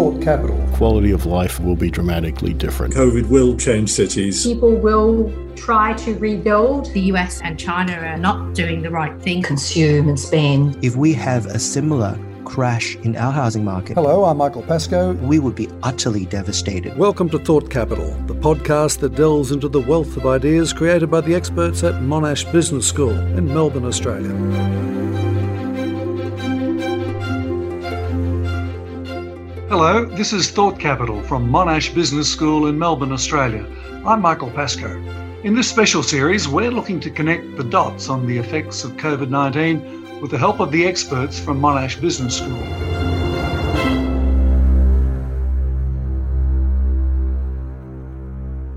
thought capital. Quality of life will be dramatically different. COVID will change cities. People will try to rebuild. The US and China are not doing the right thing. Consume and spend. If we have a similar crash in our housing market. Hello, I'm Michael Pascoe. We would be utterly devastated. Welcome to Thought Capital, the podcast that delves into the wealth of ideas created by the experts at Monash Business School in Melbourne, Australia. Hello, this is Thought Capital from Monash Business School in Melbourne, Australia. I'm Michael Pascoe. In this special series, we're looking to connect the dots on the effects of COVID 19 with the help of the experts from Monash Business School.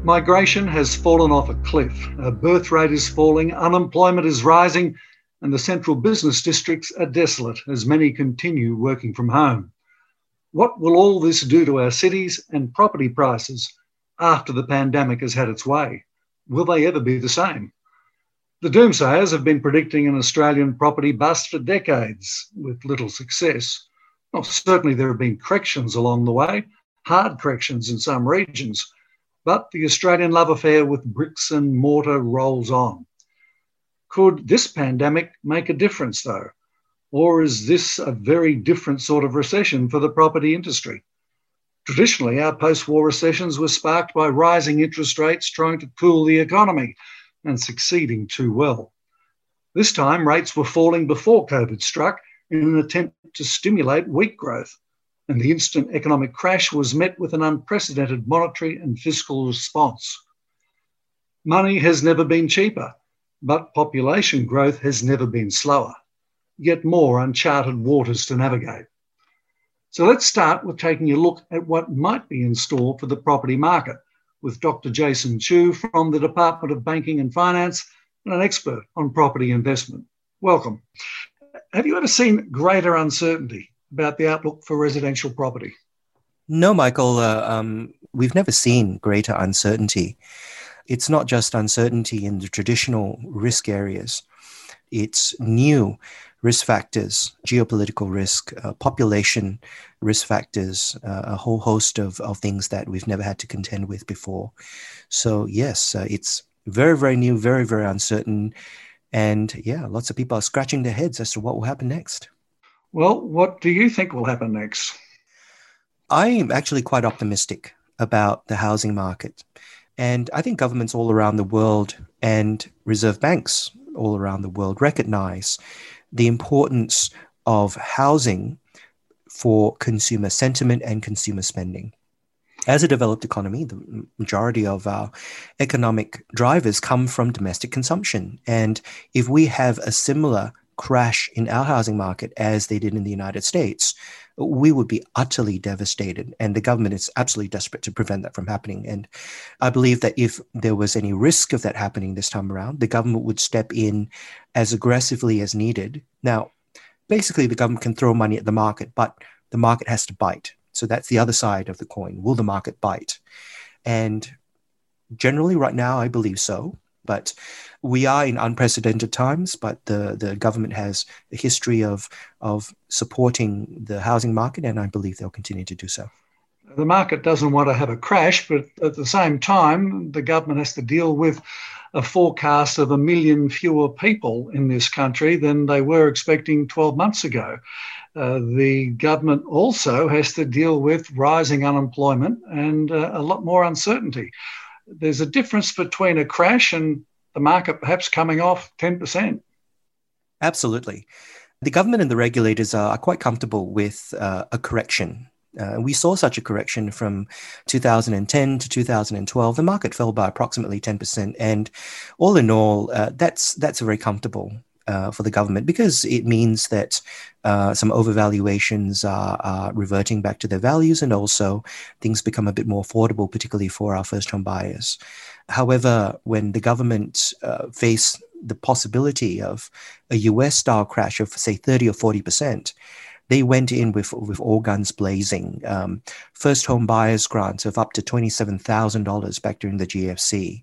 Migration has fallen off a cliff. Our birth rate is falling, unemployment is rising, and the central business districts are desolate as many continue working from home. What will all this do to our cities and property prices after the pandemic has had its way? Will they ever be the same? The doomsayers have been predicting an Australian property bust for decades with little success. Well, certainly there have been corrections along the way, hard corrections in some regions, but the Australian love affair with bricks and mortar rolls on. Could this pandemic make a difference, though? Or is this a very different sort of recession for the property industry? Traditionally, our post war recessions were sparked by rising interest rates trying to cool the economy and succeeding too well. This time, rates were falling before COVID struck in an attempt to stimulate weak growth, and the instant economic crash was met with an unprecedented monetary and fiscal response. Money has never been cheaper, but population growth has never been slower yet more uncharted waters to navigate. So let's start with taking a look at what might be in store for the property market with Dr. Jason Chu from the Department of Banking and Finance and an expert on property investment. Welcome. Have you ever seen greater uncertainty about the outlook for residential property? No, Michael. Uh, um, we've never seen greater uncertainty. It's not just uncertainty in the traditional risk areas, it's new risk factors, geopolitical risk, uh, population risk factors, uh, a whole host of, of things that we've never had to contend with before. So, yes, uh, it's very, very new, very, very uncertain. And yeah, lots of people are scratching their heads as to what will happen next. Well, what do you think will happen next? I'm actually quite optimistic about the housing market. And I think governments all around the world and reserve banks all around the world recognize the importance of housing for consumer sentiment and consumer spending. As a developed economy, the majority of our economic drivers come from domestic consumption. And if we have a similar crash in our housing market as they did in the United States, we would be utterly devastated. And the government is absolutely desperate to prevent that from happening. And I believe that if there was any risk of that happening this time around, the government would step in as aggressively as needed. Now, basically, the government can throw money at the market, but the market has to bite. So that's the other side of the coin. Will the market bite? And generally, right now, I believe so. But we are in unprecedented times, but the, the government has a history of, of supporting the housing market, and I believe they'll continue to do so. The market doesn't want to have a crash, but at the same time, the government has to deal with a forecast of a million fewer people in this country than they were expecting 12 months ago. Uh, the government also has to deal with rising unemployment and uh, a lot more uncertainty there's a difference between a crash and the market perhaps coming off 10%. Absolutely. The government and the regulators are, quite comfortable with uh, a correction. Uh, we saw such a correction from 2010 to 2012. The market fell by approximately 10%. And all in all, uh, that's, that's a very comfortable uh, for the government because it means that uh, some overvaluations are, are, reverting back to their values and also things become a bit more affordable, particularly for our first home buyers. However, when the government uh, face the possibility of a US style crash of, say, 30 or 40%, they went in with, with all guns blazing. Um, first home buyers grants of up to $27,000 back during the GFC,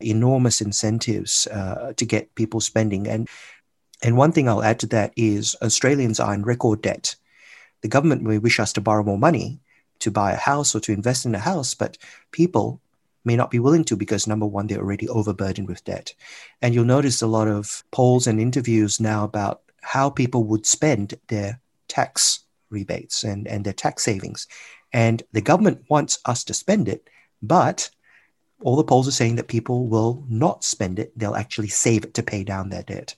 enormous incentives uh, to get people spending. And and one thing I'll add to that is Australians are in record debt. The government may wish us to borrow more money to buy a house or to invest in a house, but people may not be willing to because number one, they're already overburdened with debt. And you'll notice a lot of polls and interviews now about how people would spend their tax rebates and, and their tax savings. And the government wants us to spend it, but all the polls are saying that people will not spend it. They'll actually save it to pay down their debt.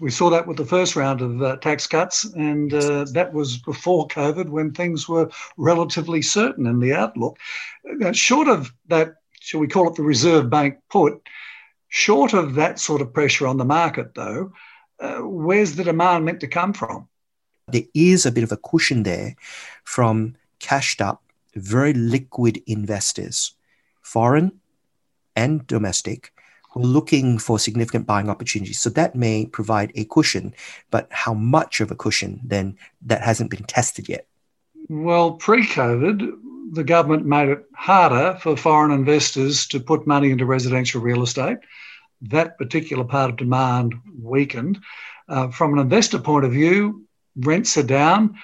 We saw that with the first round of uh, tax cuts, and uh, that was before COVID when things were relatively certain in the outlook. Uh, short of that, shall we call it the Reserve Bank put, short of that sort of pressure on the market, though, uh, where's the demand meant to come from? There is a bit of a cushion there from cashed up, very liquid investors, foreign and domestic, looking for significant buying opportunities. So that may provide a cushion, but how much of a cushion then that hasn't been tested yet? Well, pre COVID, the government made it harder for foreign investors to put money into residential real estate. That particular part of demand weakened. Uh, from an investor point of view, rents are down.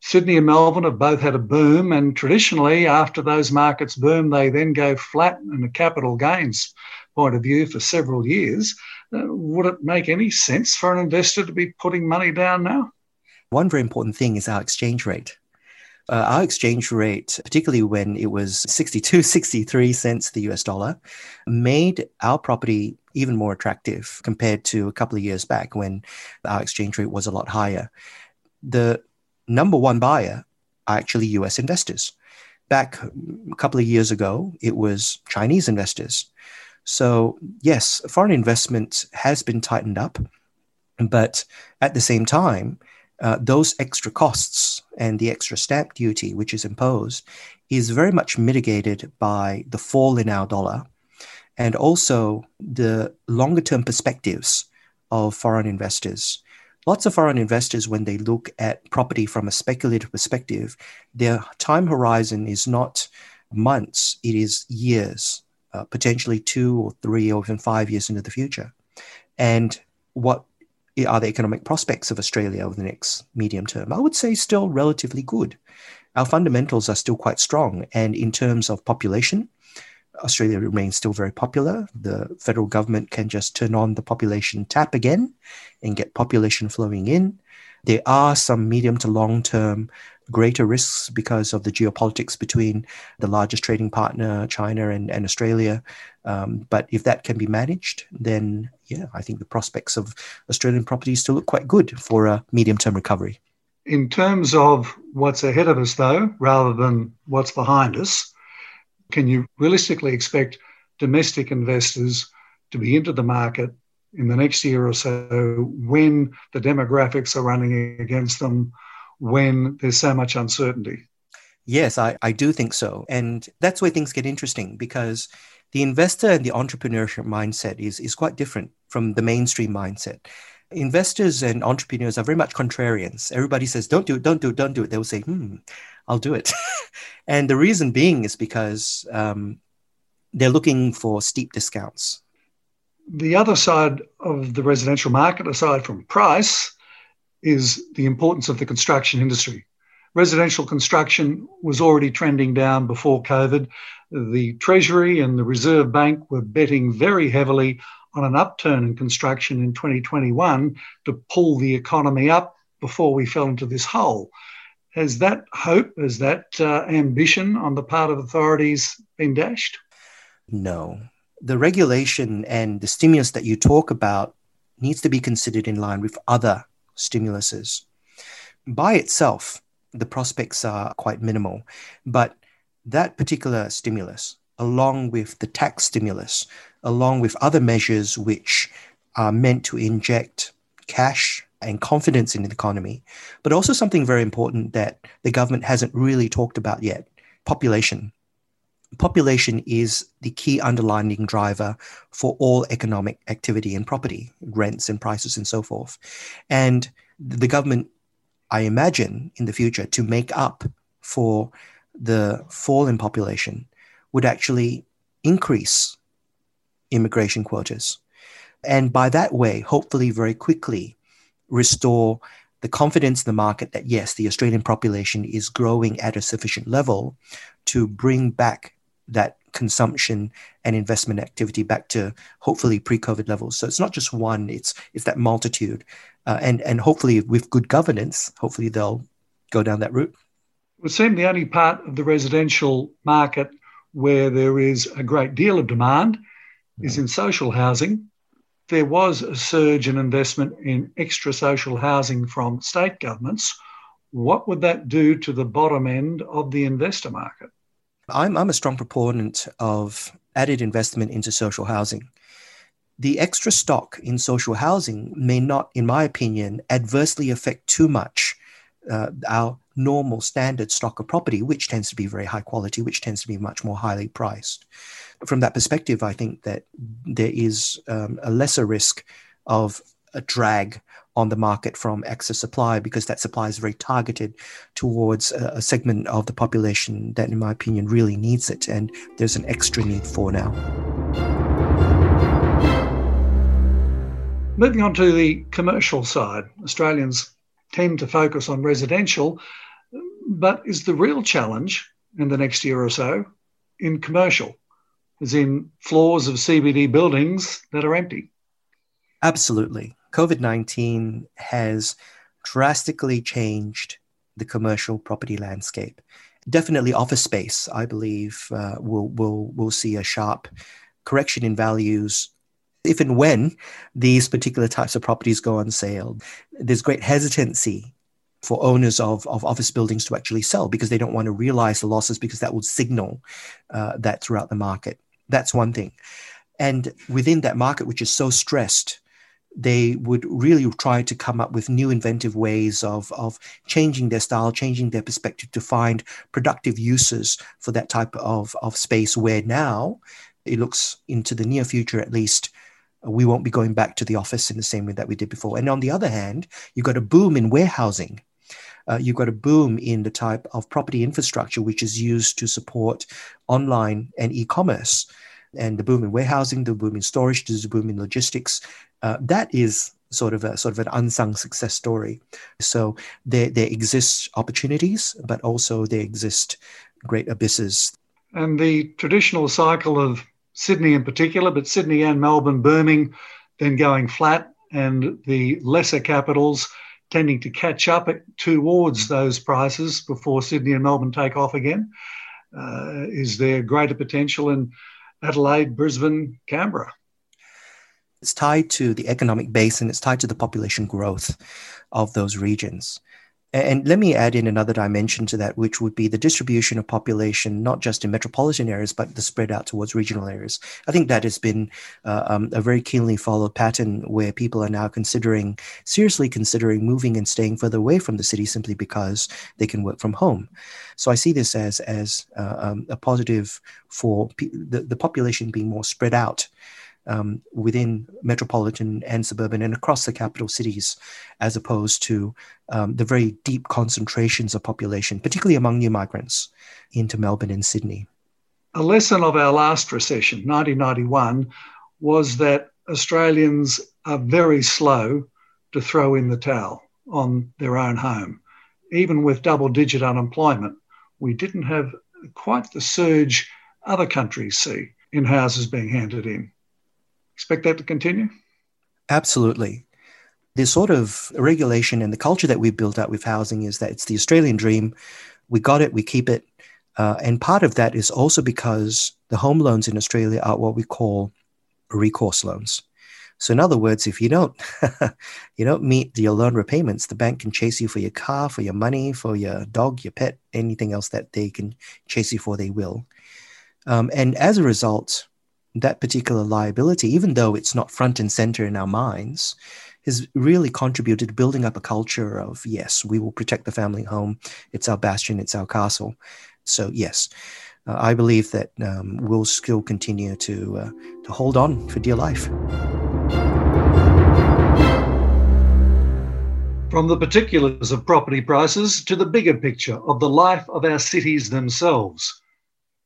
Sydney and Melbourne have both had a boom, and traditionally, after those markets boom, they then go flat in a capital gains point of view for several years. Uh, would it make any sense for an investor to be putting money down now? One very important thing is our exchange rate. Uh, our exchange rate, particularly when it was 62, 63 cents the US dollar, made our property even more attractive compared to a couple of years back when our exchange rate was a lot higher. The number one buyer are actually US investors. Back a couple of years ago, it was Chinese investors. So, yes, foreign investment has been tightened up, but at the same time, uh, those extra costs and the extra stamp duty which is imposed is very much mitigated by the fall in our dollar and also the longer term perspectives of foreign investors. Lots of foreign investors, when they look at property from a speculative perspective, their time horizon is not months, it is years, uh, potentially two or three or even five years into the future. And what are the economic prospects of Australia over the next medium term? I would say still relatively good. Our fundamentals are still quite strong. And in terms of population, Australia remains still very popular. The federal government can just turn on the population tap again and get population flowing in. There are some medium to long term greater risks because of the geopolitics between the largest trading partner, China, and, and Australia. Um, but if that can be managed, then yeah, I think the prospects of Australian properties still look quite good for a medium term recovery. In terms of what's ahead of us, though, rather than what's behind us, can you realistically expect domestic investors to be into the market in the next year or so when the demographics are running against them, when there's so much uncertainty? Yes, I, I do think so. And that's where things get interesting because the investor and the entrepreneurship mindset is, is quite different from the mainstream mindset. Investors and entrepreneurs are very much contrarians. Everybody says, don't do it, don't do it, don't do it. They'll say, hmm, I'll do it. and the reason being is because um, they're looking for steep discounts. The other side of the residential market, aside from price, is the importance of the construction industry. Residential construction was already trending down before COVID. The Treasury and the Reserve Bank were betting very heavily on an upturn in construction in 2021 to pull the economy up before we fell into this hole. Has that hope, has that uh, ambition on the part of authorities been dashed? No. The regulation and the stimulus that you talk about needs to be considered in line with other stimuluses. By itself, the prospects are quite minimal, but that particular stimulus, along with the tax stimulus, along with other measures which are meant to inject cash and confidence in the economy, but also something very important that the government hasn't really talked about yet population. Population is the key underlying driver for all economic activity and property, rents and prices and so forth. And the government, I imagine, in the future, to make up for the fall in population, would actually increase immigration quotas. And by that way, hopefully, very quickly, restore the confidence in the market that yes, the Australian population is growing at a sufficient level to bring back that consumption and investment activity back to hopefully pre-COVID levels. So it's not just one; it's it's that multitude, uh, and and hopefully with good governance, hopefully they'll go down that route. It would seem the only part of the residential market where there is a great deal of demand is in social housing. There was a surge in investment in extra social housing from state governments. What would that do to the bottom end of the investor market? I'm, I'm a strong proponent of added investment into social housing. The extra stock in social housing may not, in my opinion, adversely affect too much uh, our normal standard stock of property, which tends to be very high quality, which tends to be much more highly priced. From that perspective, I think that there is um, a lesser risk of a drag on the market from excess supply because that supply is very targeted towards a, a, segment of the population that, in my opinion, really needs it. And there's an extra need for now. Moving on to the commercial side, Australians tend to focus on residential, but is the real challenge in the next year or so in commercial, as in floors of CBD buildings that are empty? Absolutely. COVID 19 has drastically changed the commercial property landscape. Definitely, office space, I believe, uh, will, will, will see a sharp correction in values if and when these particular types of properties go on sale. There's great hesitancy for owners of, of office buildings to actually sell because they don't want to realize the losses because that would signal uh, that throughout the market. That's one thing. And within that market, which is so stressed, they would really try to come up with new inventive ways of, of changing their style, changing their perspective to find productive uses for that type of, of space where now it looks into the near future at least we won't be going back to the office in the same way that we did before. And on the other hand, you've got a boom in warehousing. Uh, you've got a boom in the type of property infrastructure which is used to support online and e-commerce and the boom in warehousing, the boom in storage, the boom in logistics. Uh, that is sort of a sort of an unsung success story. So there there exists opportunities, but also there exist great abysses. And the traditional cycle of Sydney in particular, but Sydney and Melbourne booming, then going flat, and the lesser capitals tending to catch up towards those prices before Sydney and Melbourne take off again. Uh, is there greater potential in Adelaide, Brisbane, Canberra. It's tied to the economic base and it's tied to the population growth of those regions. And let me add in another dimension to that, which would be the distribution of population, not just in metropolitan areas, but the spread out towards regional areas. I think that has been uh, um, a very keenly followed pattern where people are now considering, seriously considering moving and staying further away from the city simply because they can work from home. So I see this as, as uh, um, a positive for pe- the, the population being more spread out um, within metropolitan and suburban and across the capital cities, as opposed to um, the very deep concentrations of population, particularly among new migrants into Melbourne and Sydney. A lesson of our last recession, 1991, was that Australians are very slow to throw in the towel on their own home. Even with double digit unemployment, we didn't have quite the surge other countries see in houses being handed in. Expect that to continue? Absolutely. The sort of regulation and the culture that we've built out with housing is that it's the Australian dream. We got it, we keep it. Uh, and part of that is also because the home loans in Australia are what we call recourse loans. So in other words, if you don't you don't meet your loan repayments, the bank can chase you for your car, for your money, for your dog, your pet, anything else that they can chase you for, they will. Um, and as a result, that particular liability, even though it's not front and center in our minds, has really contributed to building up a culture of yes, we will protect the family home. It's our bastion, it's our castle. So yes, uh, I believe that um, we'll still continue to uh, to hold on for dear life. From the particulars of property prices to the bigger picture of the life of our cities themselves.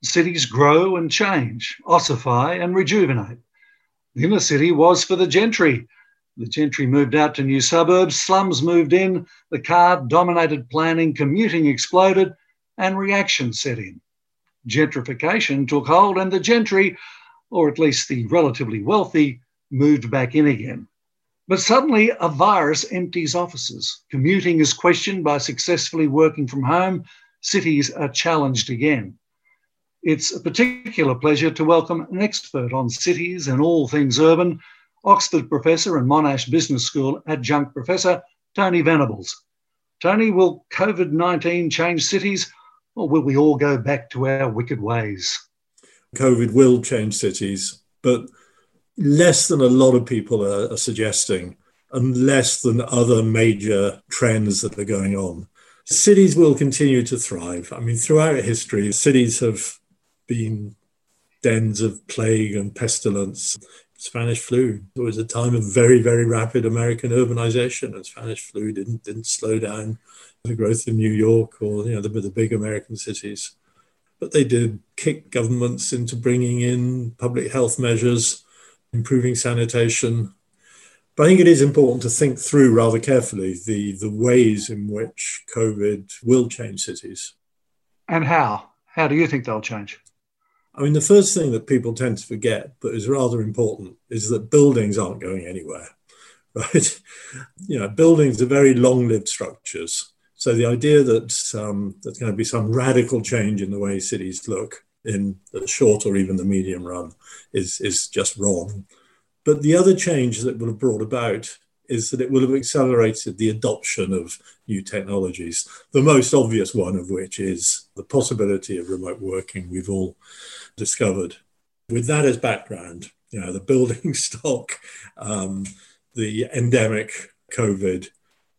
Cities grow and change, ossify and rejuvenate. The inner city was for the gentry. The gentry moved out to new suburbs, slums moved in, the car dominated planning, commuting exploded, and reaction set in. Gentrification took hold, and the gentry, or at least the relatively wealthy, moved back in again. But suddenly, a virus empties offices. Commuting is questioned by successfully working from home. Cities are challenged again. It's a particular pleasure to welcome an expert on cities and all things urban, Oxford professor and Monash Business School adjunct professor Tony Venables. Tony, will COVID 19 change cities or will we all go back to our wicked ways? COVID will change cities, but less than a lot of people are, are suggesting, and less than other major trends that are going on. Cities will continue to thrive. I mean, throughout history, cities have been dens of plague and pestilence. Spanish flu. There was a time of very, very rapid American urbanization, and Spanish flu didn't didn't slow down the growth of New York or you know the, the big American cities. But they did kick governments into bringing in public health measures, improving sanitation. But I think it is important to think through rather carefully the, the ways in which COVID will change cities. And how? How do you think they'll change? I mean, the first thing that people tend to forget, but is rather important, is that buildings aren't going anywhere, right? You know, buildings are very long lived structures. So the idea that um, there's going to be some radical change in the way cities look in the short or even the medium run is, is just wrong. But the other change that will have brought about is that it will have accelerated the adoption of new technologies. The most obvious one of which is the possibility of remote working. We've all discovered. With that as background, you know, the building stock, um, the endemic COVID,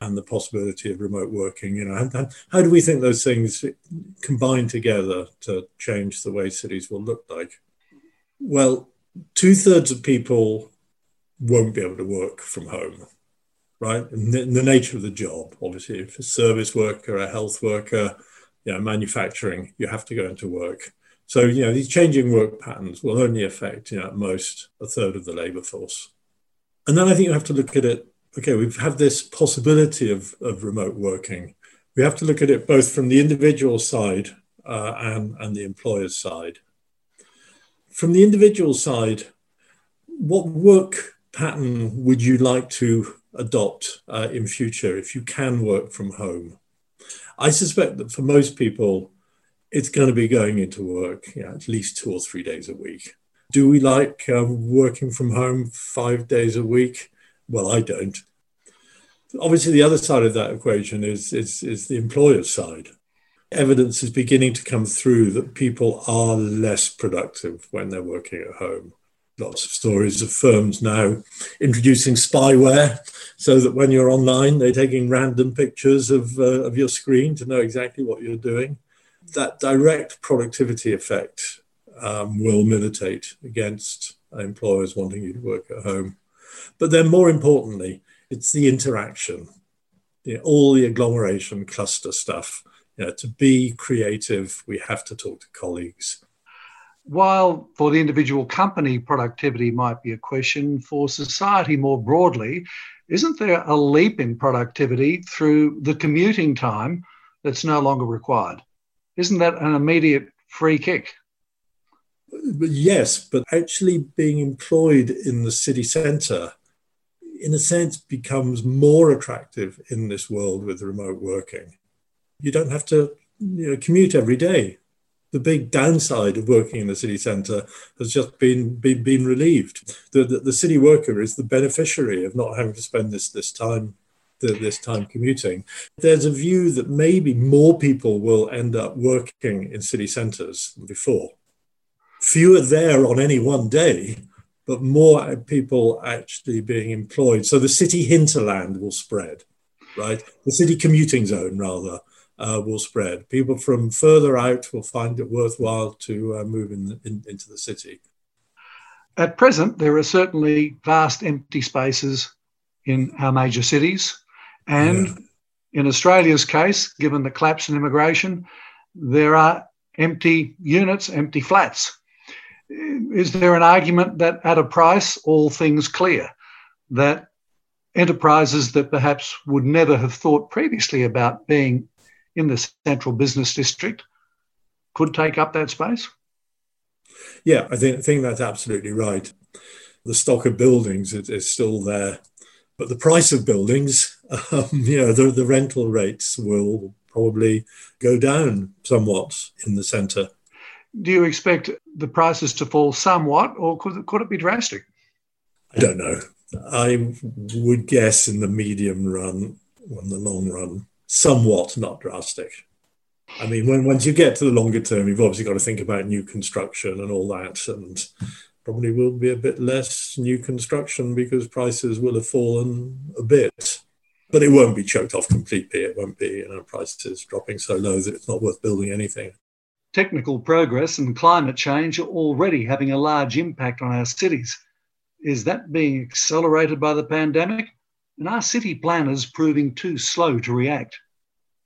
and the possibility of remote working, you know, how, how do we think those things combine together to change the way cities will look like? Well, two thirds of people won't be able to work from home, right? And the, the nature of the job, obviously, if a service worker, a health worker, you know, manufacturing, you have to go into work. So, you know, these changing work patterns will only affect, you know, at most a third of the labor force. And then I think you have to look at it, okay, we have had this possibility of, of remote working. We have to look at it both from the individual side uh, and, and the employer's side. From the individual side, what work pattern would you like to adopt uh, in future if you can work from home? I suspect that for most people, it's going to be going into work at least two or three days a week. Do we like um, working from home five days a week? Well, I don't. Obviously, the other side of that equation is, is, is the employer's side. Evidence is beginning to come through that people are less productive when they're working at home. Lots of stories of firms now introducing spyware so that when you're online, they're taking random pictures of, uh, of your screen to know exactly what you're doing that direct productivity effect um, will militate against employers wanting you to work at home. But then, more importantly, it's the interaction, you know, all the agglomeration cluster stuff. You know, to be creative, we have to talk to colleagues. While for the individual company, productivity might be a question, for society more broadly, isn't there a leap in productivity through the commuting time that's no longer required? Isn't that an immediate free kick? Yes, but actually being employed in the city centre, in a sense, becomes more attractive in this world with remote working. You don't have to you know, commute every day. The big downside of working in the city centre has just been, been, been relieved. The, the, the city worker is the beneficiary of not having to spend this, this time this time commuting. There's a view that maybe more people will end up working in city centres than before. Fewer there on any one day, but more people actually being employed. So the city hinterland will spread, right? The city commuting zone, rather, uh, will spread. People from further out will find it worthwhile to uh, move in, in, into the city. At present, there are certainly vast empty spaces in our major cities. And yeah. in Australia's case, given the collapse in immigration, there are empty units, empty flats. Is there an argument that at a price, all things clear, that enterprises that perhaps would never have thought previously about being in the central business district could take up that space? Yeah, I think, I think that's absolutely right. The stock of buildings is, is still there, but the price of buildings, um, you know, the, the rental rates will probably go down somewhat in the centre. Do you expect the prices to fall somewhat, or could, could it be drastic? I don't know. I would guess in the medium run, in the long run, somewhat, not drastic. I mean, when once you get to the longer term, you've obviously got to think about new construction and all that, and probably will be a bit less new construction because prices will have fallen a bit. But it won't be choked off completely. It won't be, you know, prices dropping so low that it's not worth building anything. Technical progress and climate change are already having a large impact on our cities. Is that being accelerated by the pandemic? And are city planners proving too slow to react?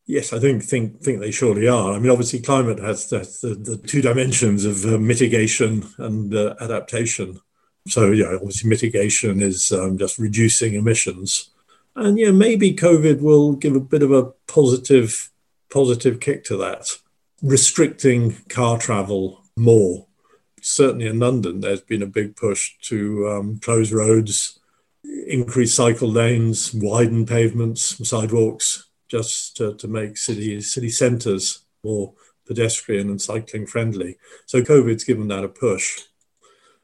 Yes, I think think think they surely are. I mean, obviously, climate has the, the, the two dimensions of uh, mitigation and uh, adaptation. So, yeah, obviously, mitigation is um, just reducing emissions, and yeah, maybe COVID will give a bit of a positive positive kick to that, restricting car travel more. Certainly in London, there's been a big push to um, close roads, increase cycle lanes, widen pavements, sidewalks, just to, to make city city centres more pedestrian and cycling friendly. So COVID's given that a push.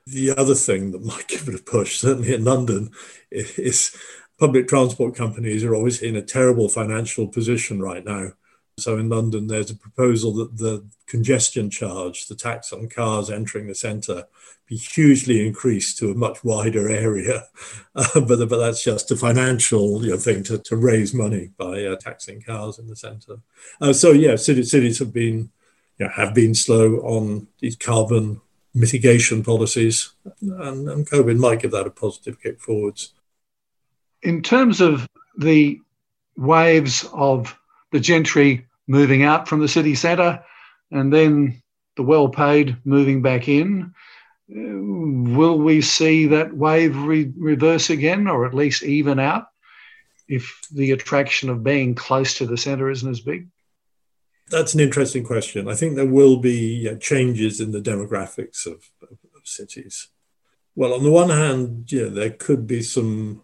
The other thing that might give it a push, certainly in London, is public transport companies are always in a terrible financial position right now. So in London, there's a proposal that the congestion charge, the tax on cars entering the centre, be hugely increased to a much wider area. Uh, but, but that's just a financial you know, thing to, to raise money by uh, taxing cars in the centre. Uh, so yeah, cities, cities have been you know, have been slow on these carbon mitigation policies, and, and COVID might give that a positive kick forwards. In terms of the waves of the gentry moving out from the city centre and then the well paid moving back in, will we see that wave re- reverse again or at least even out if the attraction of being close to the centre isn't as big? That's an interesting question. I think there will be uh, changes in the demographics of, of, of, cities. Well, on the one hand, yeah, there could be some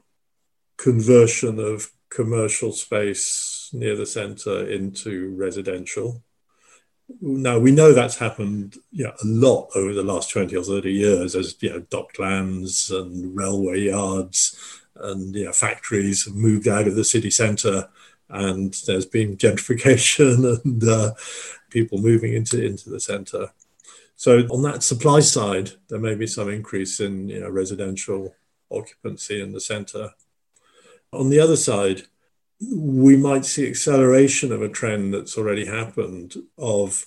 conversion of commercial space near the centre into residential. Now we know that's happened you know, a lot over the last 20 or 30 years as you know, docklands and railway yards and you know, factories have moved out of the city centre and there's been gentrification and uh, people moving into, into the centre. So on that supply side, there may be some increase in you know, residential occupancy in the centre. On the other side, we might see acceleration of a trend that's already happened of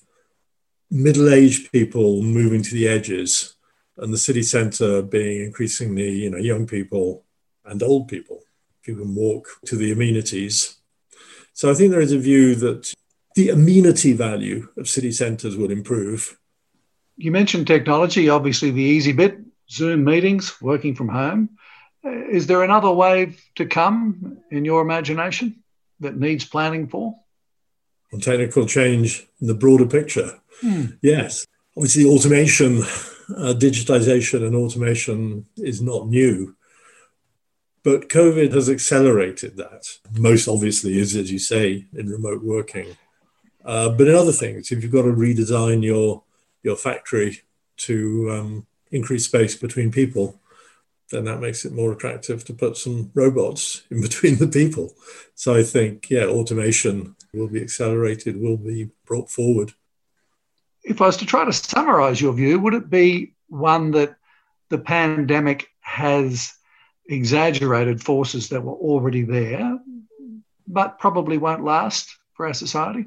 middle-aged people moving to the edges and the city centre being increasingly you know young people and old people. Who can walk to the amenities. So i think there is a view that the amenity value of city centres will improve. You mentioned technology obviously the easy bit zoom meetings working from home is there another wave to come in your imagination that needs planning for? On technical change in the broader picture, hmm. yes. Obviously, automation, uh, digitization, and automation is not new. But COVID has accelerated that. Most obviously is, as you say, in remote working. Uh, but in other things, if you've got to redesign your your factory to um, increase space between people, then that makes it more attractive to put some robots in between the people. So I think, yeah, automation will be accelerated, will be brought forward. If I was to try to summarize your view, would it be one that the pandemic has exaggerated forces that were already there, but probably won't last for our society?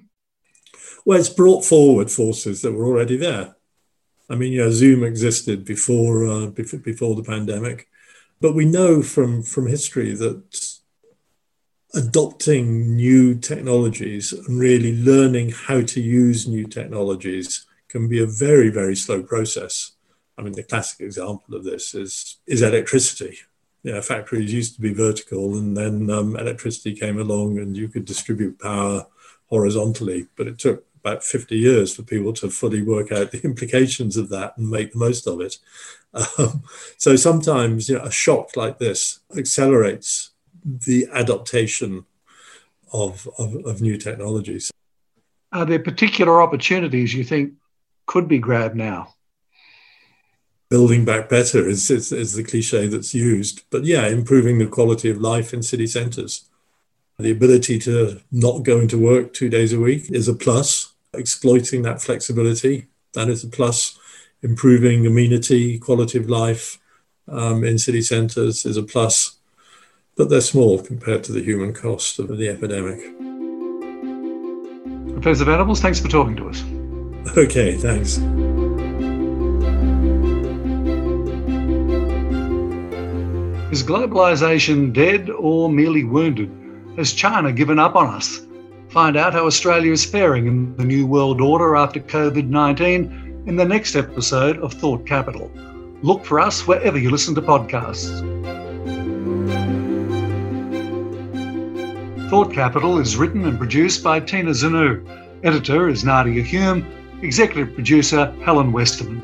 Well, it's brought forward forces that were already there. I mean, know, Zoom existed before uh, before, before the pandemic. But we know from, from history that adopting new technologies and really learning how to use new technologies can be a very, very slow process. I mean, the classic example of this is, is electricity. you know, factories used to be vertical, and then um, electricity came along, and you could distribute power horizontally. But it took about 50 years for people to fully work out the implications of that and make the most of it. Um, so sometimes you know, a shock like this accelerates the adaptation of, of, of new technologies. Are there particular opportunities you think could be grabbed now? Building back better is, is, is the cliche that's used. But yeah, improving the quality of life in city centres. The ability to not go into work two days a week is a plus. Exploiting that flexibility, that is a plus. Improving amenity, quality of life um, in city centres is a plus. But they're small compared to the human cost of the epidemic. Professor Venables, thanks for talking to us. Okay, thanks. Is globalisation dead or merely wounded? Has China given up on us? Find out how Australia is faring in the new world order after COVID 19 in the next episode of Thought Capital. Look for us wherever you listen to podcasts. Thought Capital is written and produced by Tina Zanu. Editor is Nadia Hume. Executive producer Helen Westerman.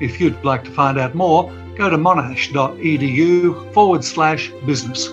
If you'd like to find out more, go to monash.edu forward slash business.